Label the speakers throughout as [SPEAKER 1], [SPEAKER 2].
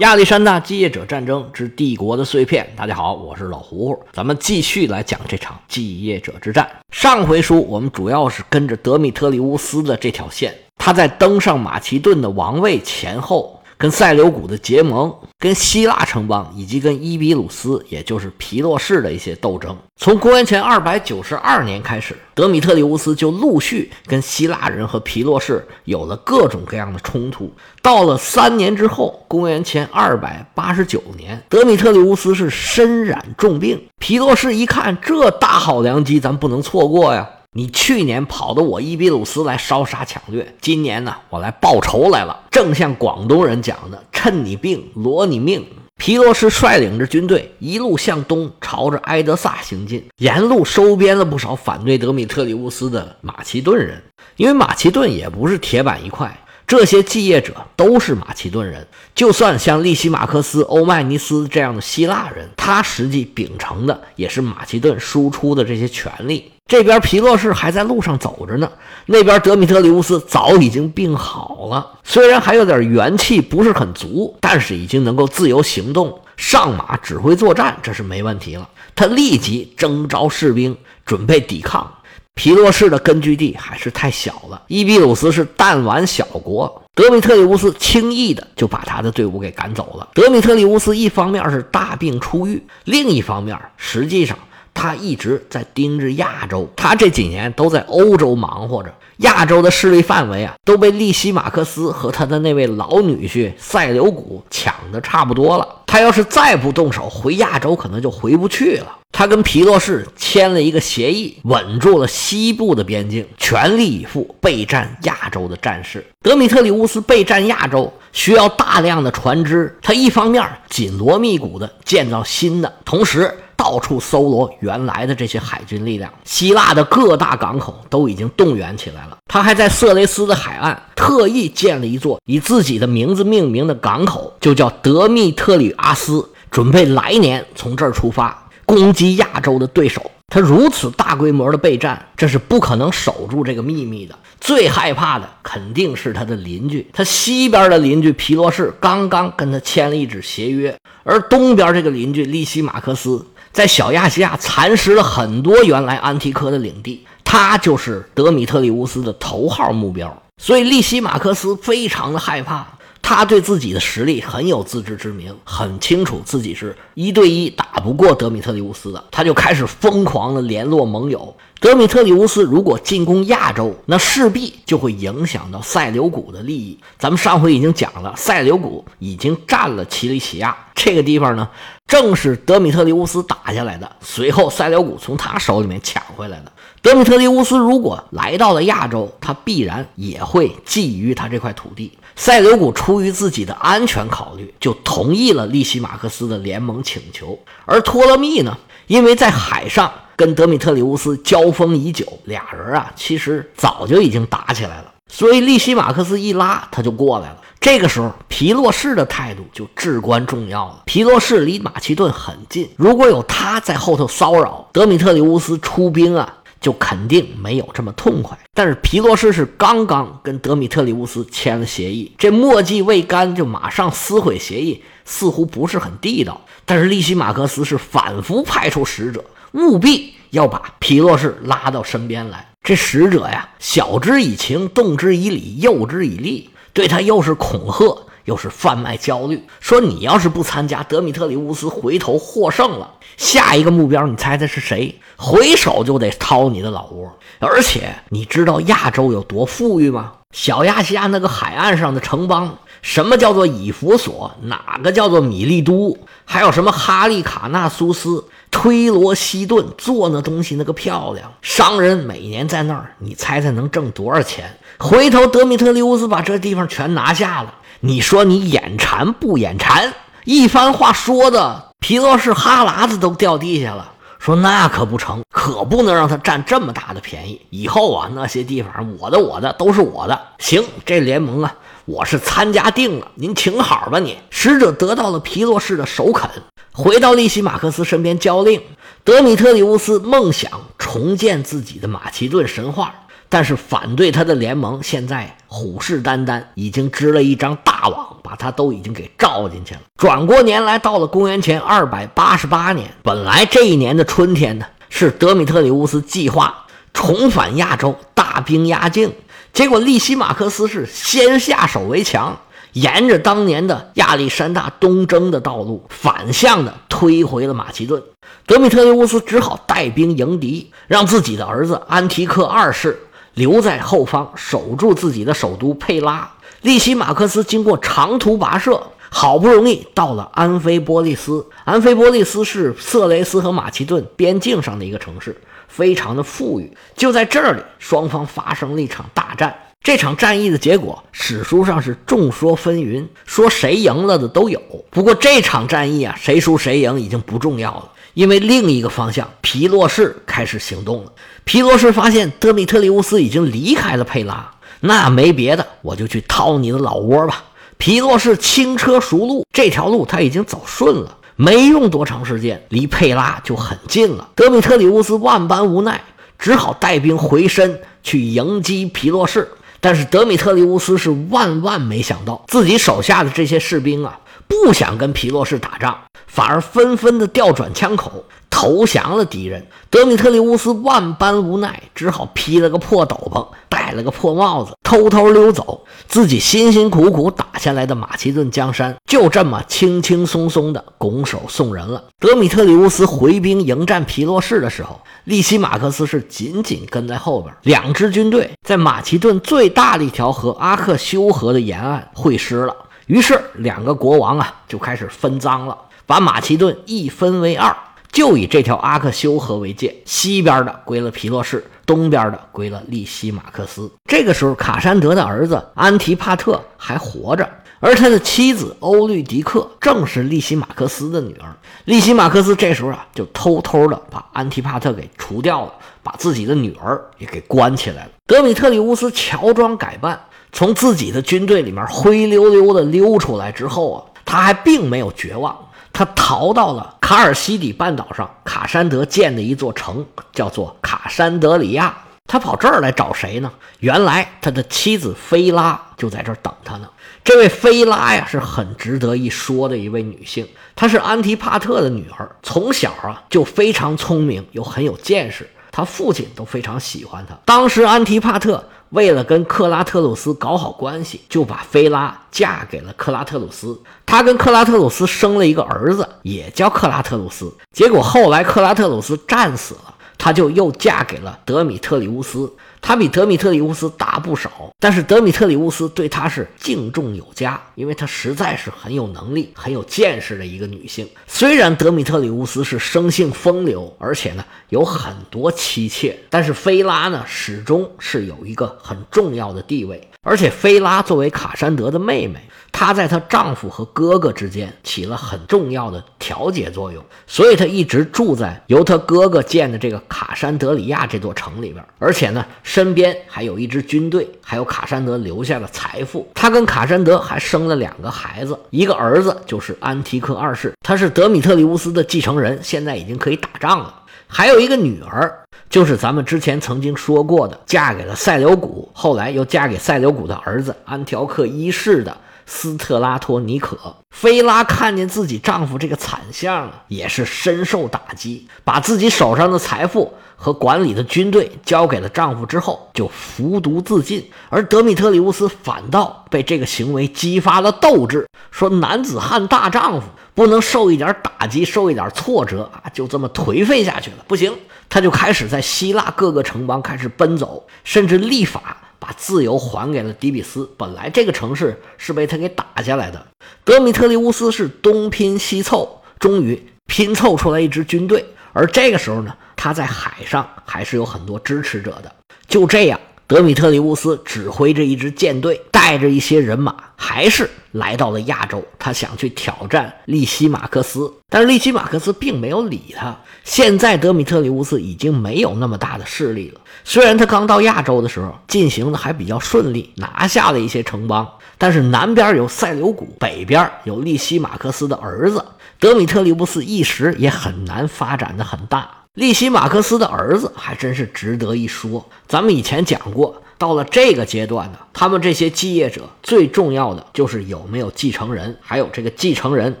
[SPEAKER 1] 亚历山大继业者战争之帝国的碎片。大家好，我是老胡，咱们继续来讲这场继业者之战。上回书我们主要是跟着德米特里乌斯的这条线，他在登上马其顿的王位前后。跟塞琉古的结盟，跟希腊城邦以及跟伊比鲁斯，也就是皮洛士的一些斗争。从公元前二百九十二年开始，德米特里乌斯就陆续跟希腊人和皮洛士有了各种各样的冲突。到了三年之后，公元前二百八十九年，德米特里乌斯是身染重病。皮洛士一看，这大好良机，咱不能错过呀。你去年跑到我伊比鲁斯来烧杀抢掠，今年呢，我来报仇来了。正像广东人讲的，趁你病罗你命。皮洛士率领着军队一路向东，朝着埃德萨行进，沿路收编了不少反对德米特里乌斯的马其顿人，因为马其顿也不是铁板一块。这些继业者都是马其顿人，就算像利西马克斯、欧迈尼斯这样的希腊人，他实际秉承的也是马其顿输出的这些权利。这边皮洛士还在路上走着呢，那边德米特里乌斯早已经病好了，虽然还有点元气不是很足，但是已经能够自由行动、上马指挥作战，这是没问题了。他立即征召士兵，准备抵抗。皮洛士的根据地还是太小了，伊比鲁斯是弹丸小国，德米特里乌斯轻易的就把他的队伍给赶走了。德米特里乌斯一方面是大病初愈，另一方面实际上他一直在盯着亚洲，他这几年都在欧洲忙活着。亚洲的势力范围啊，都被利西马克斯和他的那位老女婿塞琉古抢的差不多了。他要是再不动手，回亚洲可能就回不去了。他跟皮洛士签了一个协议，稳住了西部的边境，全力以赴备战亚洲的战事。德米特里乌斯备战亚洲需要大量的船只，他一方面紧锣密鼓地建造新的，同时。到处搜罗原来的这些海军力量，希腊的各大港口都已经动员起来了。他还在色雷斯的海岸特意建了一座以自己的名字命名的港口，就叫德密特里阿斯，准备来年从这儿出发攻击亚洲的对手。他如此大规模的备战，这是不可能守住这个秘密的。最害怕的肯定是他的邻居，他西边的邻居皮罗士刚刚跟他签了一纸协约，而东边这个邻居利西马克斯。在小亚细亚蚕食了很多原来安提柯的领地，他就是德米特里乌斯的头号目标。所以利西马克斯非常的害怕，他对自己的实力很有自知之明，很清楚自己是一对一打不过德米特里乌斯的，他就开始疯狂的联络盟友。德米特里乌斯如果进攻亚洲，那势必就会影响到塞琉古的利益。咱们上回已经讲了，塞琉古已经占了奇里乞亚这个地方呢，正是德米特里乌斯打下来的。随后塞琉古从他手里面抢回来的。德米特里乌斯如果来到了亚洲，他必然也会觊觎他这块土地。塞琉古出于自己的安全考虑，就同意了利西马克斯的联盟请求。而托勒密呢，因为在海上。跟德米特里乌斯交锋已久，俩人啊，其实早就已经打起来了。所以利西马克斯一拉，他就过来了。这个时候，皮洛士的态度就至关重要了。皮洛士离马其顿很近，如果有他在后头骚扰，德米特里乌斯出兵啊，就肯定没有这么痛快。但是皮洛士是刚刚跟德米特里乌斯签了协议，这墨迹未干就马上撕毁协议，似乎不是很地道。但是利西马克斯是反复派出使者。务必要把皮洛士拉到身边来。这使者呀，晓之以情，动之以理，诱之以利，对他又是恐吓，又是贩卖焦虑。说你要是不参加，德米特里乌斯回头获胜了，下一个目标你猜猜是谁？回手就得掏你的老窝。而且你知道亚洲有多富裕吗？小亚细亚那个海岸上的城邦，什么叫做以弗所？哪个叫做米利都？还有什么哈利卡纳苏斯？推罗西顿做那东西那个漂亮，商人每年在那儿，你猜猜能挣多少钱？回头德米特里乌斯把这地方全拿下了，你说你眼馋不眼馋？一番话说的皮洛士哈喇子都掉地下了，说那可不成，可不能让他占这么大的便宜。以后啊，那些地方我的我的都是我的。行，这联盟啊，我是参加定了，您请好吧。你使者得到了皮洛士的首肯。回到利西马克斯身边交令，德米特里乌斯梦想重建自己的马其顿神话，但是反对他的联盟现在虎视眈眈，已经织了一张大网，把他都已经给罩进去了。转过年来到了公元前二百八十八年，本来这一年的春天呢，是德米特里乌斯计划重返亚洲，大兵压境。结果利西马克斯是先下手为强，沿着当年的亚历山大东征的道路，反向的推回了马其顿。德米特里乌斯只好带兵迎敌，让自己的儿子安提克二世留在后方守住自己的首都佩拉。利西马克斯经过长途跋涉，好不容易到了安菲波利斯。安菲波利斯是色雷斯和马其顿边境上的一个城市。非常的富裕，就在这里，双方发生了一场大战。这场战役的结果，史书上是众说纷纭，说谁赢了的都有。不过这场战役啊，谁输谁赢已经不重要了，因为另一个方向，皮洛士开始行动了。皮洛士发现德米特里乌斯已经离开了佩拉，那没别的，我就去掏你的老窝吧。皮洛士轻车熟路，这条路他已经走顺了。没用多长时间，离佩拉就很近了。德米特里乌斯万般无奈，只好带兵回身去迎击皮洛士。但是德米特里乌斯是万万没想到，自己手下的这些士兵啊，不想跟皮洛士打仗，反而纷纷的调转枪口。投降了敌人，德米特里乌斯万般无奈，只好披了个破斗篷，戴了个破帽子，偷偷溜走。自己辛辛苦苦打下来的马其顿江山，就这么轻轻松松的拱手送人了。德米特里乌斯回兵迎战皮洛士的时候，利西马克斯是紧紧跟在后边。两支军队在马其顿最大的一条河阿克修河的沿岸会师了。于是两个国王啊就开始分赃了，把马其顿一分为二。就以这条阿克修河为界，西边的归了皮洛士，东边的归了利西马克斯。这个时候，卡山德的儿子安提帕特还活着，而他的妻子欧律狄克正是利西马克斯的女儿。利西马克斯这时候啊，就偷偷的把安提帕特给除掉了，把自己的女儿也给关起来了。德米特里乌斯乔装改扮，从自己的军队里面灰溜溜的溜出来之后啊，他还并没有绝望。他逃到了卡尔西底半岛上，卡山德建的一座城，叫做卡山德里亚。他跑这儿来找谁呢？原来他的妻子菲拉就在这儿等他呢。这位菲拉呀，是很值得一说的一位女性。她是安提帕特的女儿，从小啊就非常聪明，又很有见识。他父亲都非常喜欢他。当时安提帕特。为了跟克拉特鲁斯搞好关系，就把菲拉嫁给了克拉特鲁斯。他跟克拉特鲁斯生了一个儿子，也叫克拉特鲁斯。结果后来克拉特鲁斯战死了，她就又嫁给了德米特里乌斯。她比德米特里乌斯大不少，但是德米特里乌斯对她是敬重有加，因为她实在是很有能力、很有见识的一个女性。虽然德米特里乌斯是生性风流，而且呢有很多妻妾，但是菲拉呢始终是有一个很重要的地位。而且菲拉作为卡山德的妹妹，她在她丈夫和哥哥之间起了很重要的调节作用，所以她一直住在由她哥哥建的这个卡山德里亚这座城里边。而且呢，身边还有一支军队，还有卡山德留下的财富。她跟卡山德还生了两个孩子，一个儿子就是安提克二世，他是德米特里乌斯的继承人，现在已经可以打仗了。还有一个女儿。就是咱们之前曾经说过的，嫁给了塞琉古，后来又嫁给塞琉古的儿子安条克一世的斯特拉托尼可。菲拉看见自己丈夫这个惨相，也是深受打击，把自己手上的财富和管理的军队交给了丈夫之后，就服毒自尽。而德米特里乌斯反倒被这个行为激发了斗志，说：“男子汉大丈夫不能受一点打击，受一点挫折啊，就这么颓废下去了，不行。”他就开始在希腊各个城邦开始奔走，甚至立法把自由还给了迪比斯。本来这个城市是被他给打下来的。德米特里乌斯是东拼西凑，终于拼凑出来一支军队。而这个时候呢，他在海上还是有很多支持者的。就这样。德米特里乌斯指挥着一支舰队，带着一些人马，还是来到了亚洲。他想去挑战利西马克斯，但是利西马克斯并没有理他。现在德米特里乌斯已经没有那么大的势力了。虽然他刚到亚洲的时候进行的还比较顺利，拿下了一些城邦，但是南边有塞琉古，北边有利西马克斯的儿子，德米特里乌斯一时也很难发展的很大。利西马克斯的儿子还真是值得一说。咱们以前讲过，到了这个阶段呢，他们这些继业者最重要的就是有没有继承人，还有这个继承人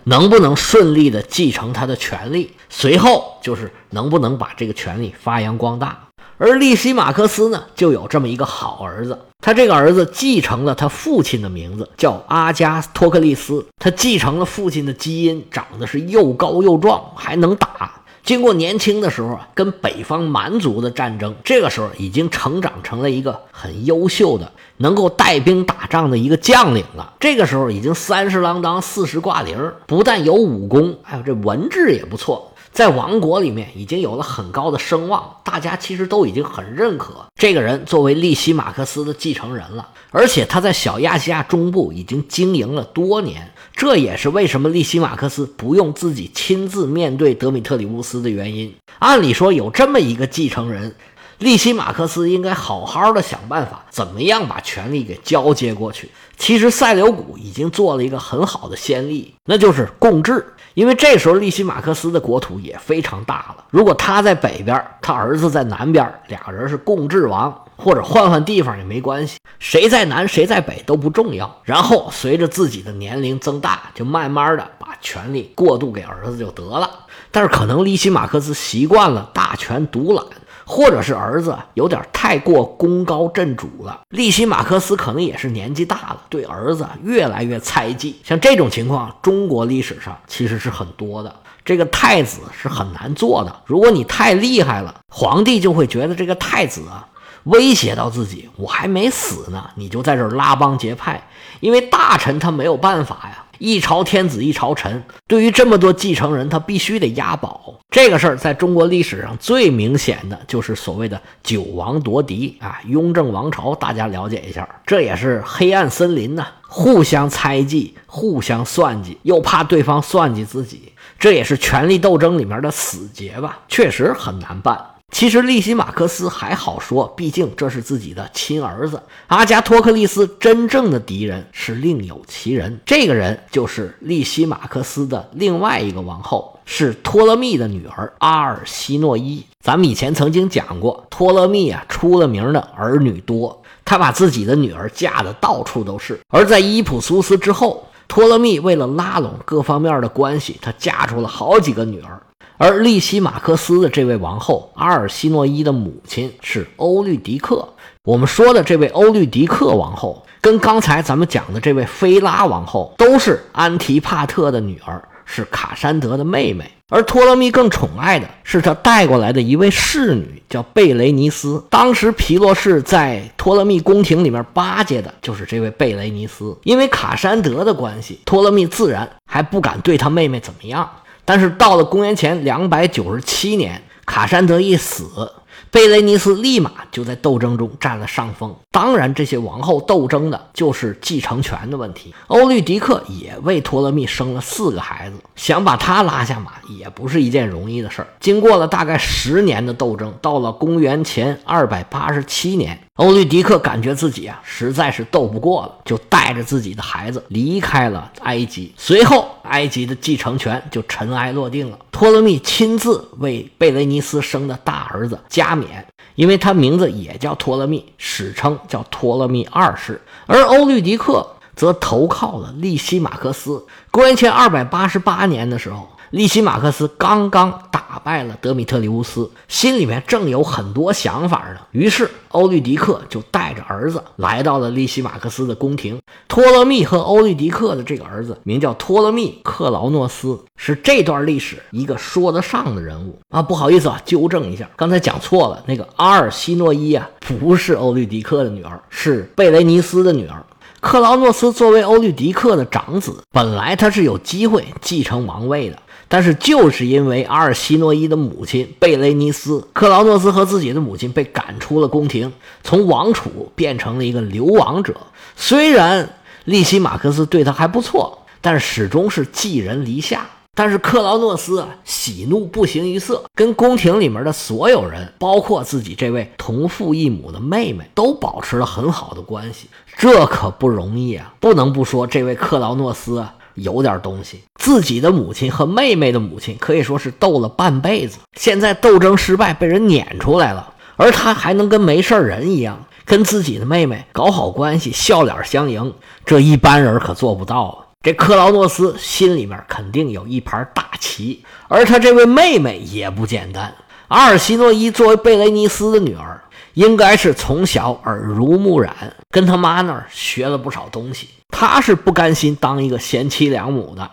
[SPEAKER 1] 能不能顺利的继承他的权利，随后就是能不能把这个权利发扬光大。而利西马克斯呢，就有这么一个好儿子。他这个儿子继承了他父亲的名字，叫阿加托克利斯。他继承了父亲的基因，长得是又高又壮，还能打。经过年轻的时候啊，跟北方蛮族的战争，这个时候已经成长成了一个很优秀的、能够带兵打仗的一个将领了。这个时候已经三十郎当、四十挂零，不但有武功，还有这文治也不错。在王国里面已经有了很高的声望，大家其实都已经很认可这个人作为利西马克斯的继承人了。而且他在小亚细亚中部已经经营了多年，这也是为什么利西马克斯不用自己亲自面对德米特里乌斯的原因。按理说有这么一个继承人，利西马克斯应该好好的想办法，怎么样把权力给交接过去。其实塞琉古已经做了一个很好的先例，那就是共治。因为这时候利西马克斯的国土也非常大了，如果他在北边，他儿子在南边，俩人是共治王，或者换换地方也没关系，谁在南谁在北都不重要。然后随着自己的年龄增大，就慢慢的把权力过渡给儿子就得了。但是可能利西马克斯习惯了大权独揽。或者是儿子有点太过功高震主了，利希马克思可能也是年纪大了，对儿子越来越猜忌。像这种情况，中国历史上其实是很多的。这个太子是很难做的，如果你太厉害了，皇帝就会觉得这个太子啊威胁到自己，我还没死呢，你就在这儿拉帮结派，因为大臣他没有办法呀。一朝天子一朝臣，对于这么多继承人，他必须得押宝。这个事儿在中国历史上最明显的就是所谓的九王夺嫡啊，雍正王朝，大家了解一下，这也是黑暗森林呐，互相猜忌，互相算计，又怕对方算计自己，这也是权力斗争里面的死结吧，确实很难办。其实利西马克斯还好说，毕竟这是自己的亲儿子。阿加托克利斯真正的敌人是另有其人，这个人就是利西马克斯的另外一个王后，是托勒密的女儿阿尔西诺伊。咱们以前曾经讲过，托勒密啊出了名的儿女多，他把自己的女儿嫁的到处都是。而在伊普苏斯之后，托勒密为了拉拢各方面的关系，他嫁出了好几个女儿。而利西马克斯的这位王后阿尔西诺伊的母亲是欧律狄克。我们说的这位欧律狄克王后，跟刚才咱们讲的这位菲拉王后都是安提帕特的女儿，是卡山德的妹妹。而托勒密更宠爱的是他带过来的一位侍女，叫贝雷尼斯。当时皮洛士在托勒密宫廷里面巴结的就是这位贝雷尼斯。因为卡山德的关系，托勒密自然还不敢对他妹妹怎么样。但是到了公元前两百九十七年，卡山德一死。贝雷尼斯立马就在斗争中占了上风。当然，这些王后斗争的就是继承权的问题。欧律狄克也为托勒密生了四个孩子，想把他拉下马也不是一件容易的事儿。经过了大概十年的斗争，到了公元前二百八十七年，欧律狄克感觉自己啊实在是斗不过了，就带着自己的孩子离开了埃及。随后，埃及的继承权就尘埃落定了。托勒密亲自为贝雷尼斯生的大儿子加冕，因为他名字也叫托勒密，史称叫托勒密二世。而欧律狄克则投靠了利西马克斯。公元前二百八十八年的时候。利西马克斯刚刚打败了德米特里乌斯，心里面正有很多想法呢。于是欧律狄克就带着儿子来到了利西马克斯的宫廷。托勒密和欧律狄克的这个儿子名叫托勒密克劳诺斯，是这段历史一个说得上的人物啊。不好意思啊，纠正一下，刚才讲错了，那个阿尔西诺伊啊，不是欧律狄克的女儿，是贝雷尼斯的女儿。克劳诺斯作为欧律狄克的长子，本来他是有机会继承王位的。但是，就是因为阿尔西诺伊的母亲贝雷尼斯，克劳诺斯和自己的母亲被赶出了宫廷，从王储变成了一个流亡者。虽然利西马克斯对他还不错，但始终是寄人篱下。但是克劳诺斯啊，喜怒不形于色，跟宫廷里面的所有人，包括自己这位同父异母的妹妹，都保持了很好的关系。这可不容易啊！不能不说，这位克劳诺斯啊。有点东西，自己的母亲和妹妹的母亲可以说是斗了半辈子，现在斗争失败，被人撵出来了，而他还能跟没事人一样，跟自己的妹妹搞好关系，笑脸相迎，这一般人可做不到啊。这克劳诺斯心里面肯定有一盘大棋，而他这位妹妹也不简单。阿尔西诺伊作为贝雷尼斯的女儿，应该是从小耳濡目染，跟他妈那儿学了不少东西。她是不甘心当一个贤妻良母的，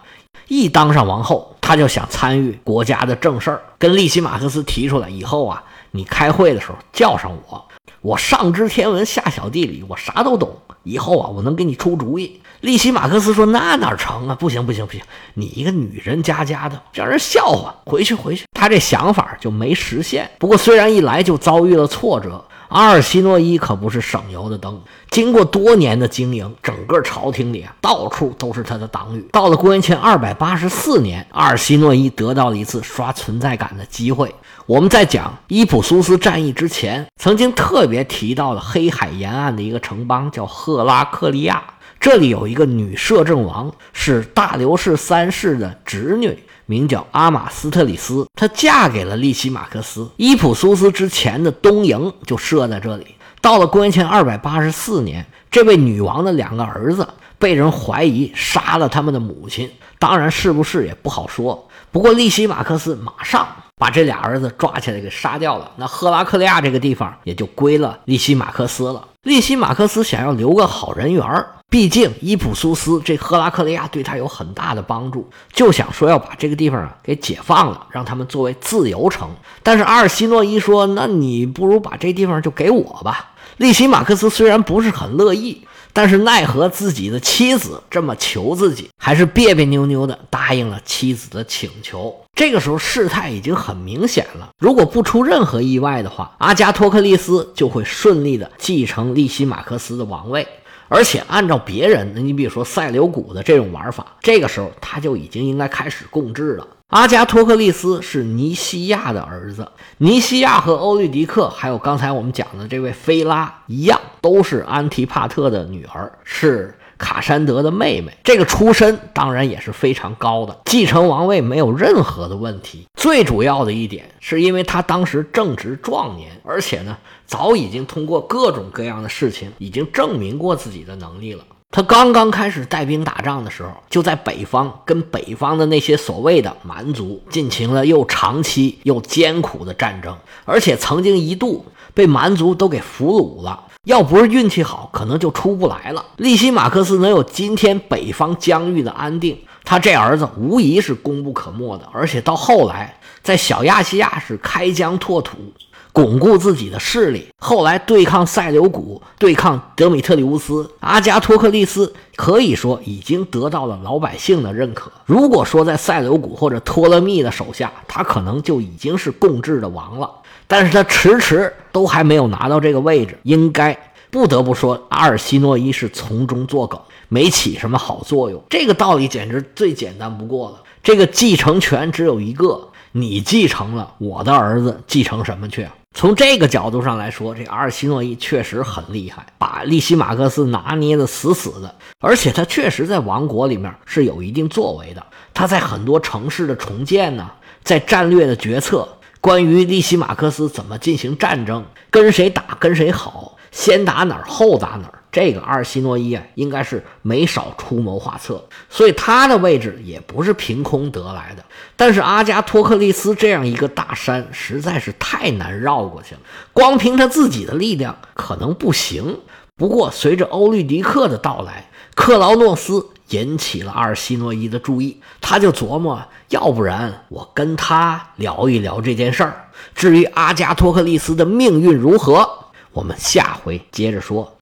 [SPEAKER 1] 一当上王后，她就想参与国家的正事儿，跟利西马克斯提出来以后啊，你开会的时候叫上我，我上知天文下晓地理，我啥都懂。以后啊，我能给你出主意。利奇马克思说：“那哪成啊？不行，不行，不行！你一个女人家家的，让人笑话。回去，回去。”他这想法就没实现。不过，虽然一来就遭遇了挫折，阿尔西诺伊可不是省油的灯。经过多年的经营，整个朝廷里啊，到处都是他的党羽。到了公元前二百八十四年，阿尔西诺伊得到了一次刷存在感的机会。我们在讲伊普苏斯战役之前，曾经特别提到了黑海沿岸的一个城邦，叫赫拉克利亚。这里有一个女摄政王，是大流士三世的侄女，名叫阿马斯特里斯。她嫁给了利奇马克斯。伊普苏斯之前的东营就设在这里。到了公元前二百八十四年，这位女王的两个儿子被人怀疑杀了他们的母亲，当然是不是也不好说。不过利西马克斯马上把这俩儿子抓起来给杀掉了。那赫拉克利亚这个地方也就归了利西马克斯了。利西马克斯想要留个好人缘。毕竟伊普苏斯这赫拉克利亚对他有很大的帮助，就想说要把这个地方啊给解放了，让他们作为自由城。但是阿尔西诺伊说：“那你不如把这地方就给我吧。”利西马克斯虽然不是很乐意，但是奈何自己的妻子这么求自己，还是别别扭扭的答应了妻子的请求。这个时候事态已经很明显了，如果不出任何意外的话，阿加托克利斯就会顺利的继承利西马克斯的王位。而且按照别人，那你比如说塞琉古的这种玩法，这个时候他就已经应该开始共治了。阿加托克利斯是尼西亚的儿子，尼西亚和欧律狄克，还有刚才我们讲的这位菲拉一样，都是安提帕特的女儿，是。卡山德的妹妹，这个出身当然也是非常高的，继承王位没有任何的问题。最主要的一点，是因为他当时正值壮年，而且呢，早已经通过各种各样的事情，已经证明过自己的能力了。他刚刚开始带兵打仗的时候，就在北方跟北方的那些所谓的蛮族进行了又长期又艰苦的战争，而且曾经一度被蛮族都给俘虏了。要不是运气好，可能就出不来了。利西马克斯能有今天北方疆域的安定，他这儿子无疑是功不可没的。而且到后来，在小亚细亚是开疆拓土，巩固自己的势力。后来对抗塞琉古，对抗德米特里乌斯，阿加托克利斯可以说已经得到了老百姓的认可。如果说在塞琉古或者托勒密的手下，他可能就已经是共治的王了。但是他迟迟都还没有拿到这个位置，应该不得不说，阿尔西诺伊是从中作梗，没起什么好作用。这个道理简直最简单不过了。这个继承权只有一个，你继承了，我的儿子继承什么去啊？从这个角度上来说，这阿尔西诺伊确实很厉害，把利西马克斯拿捏的死死的，而且他确实在王国里面是有一定作为的。他在很多城市的重建呢，在战略的决策。关于利西马克斯怎么进行战争，跟谁打跟谁好，先打哪儿后打哪儿，这个阿尔西诺伊啊，应该是没少出谋划策，所以他的位置也不是凭空得来的。但是阿加托克利斯这样一个大山实在是太难绕过去了，光凭他自己的力量可能不行。不过随着欧律狄克的到来，克劳诺斯。引起了阿尔西诺伊的注意，他就琢磨，要不然我跟他聊一聊这件事儿。至于阿加托克利斯的命运如何，我们下回接着说。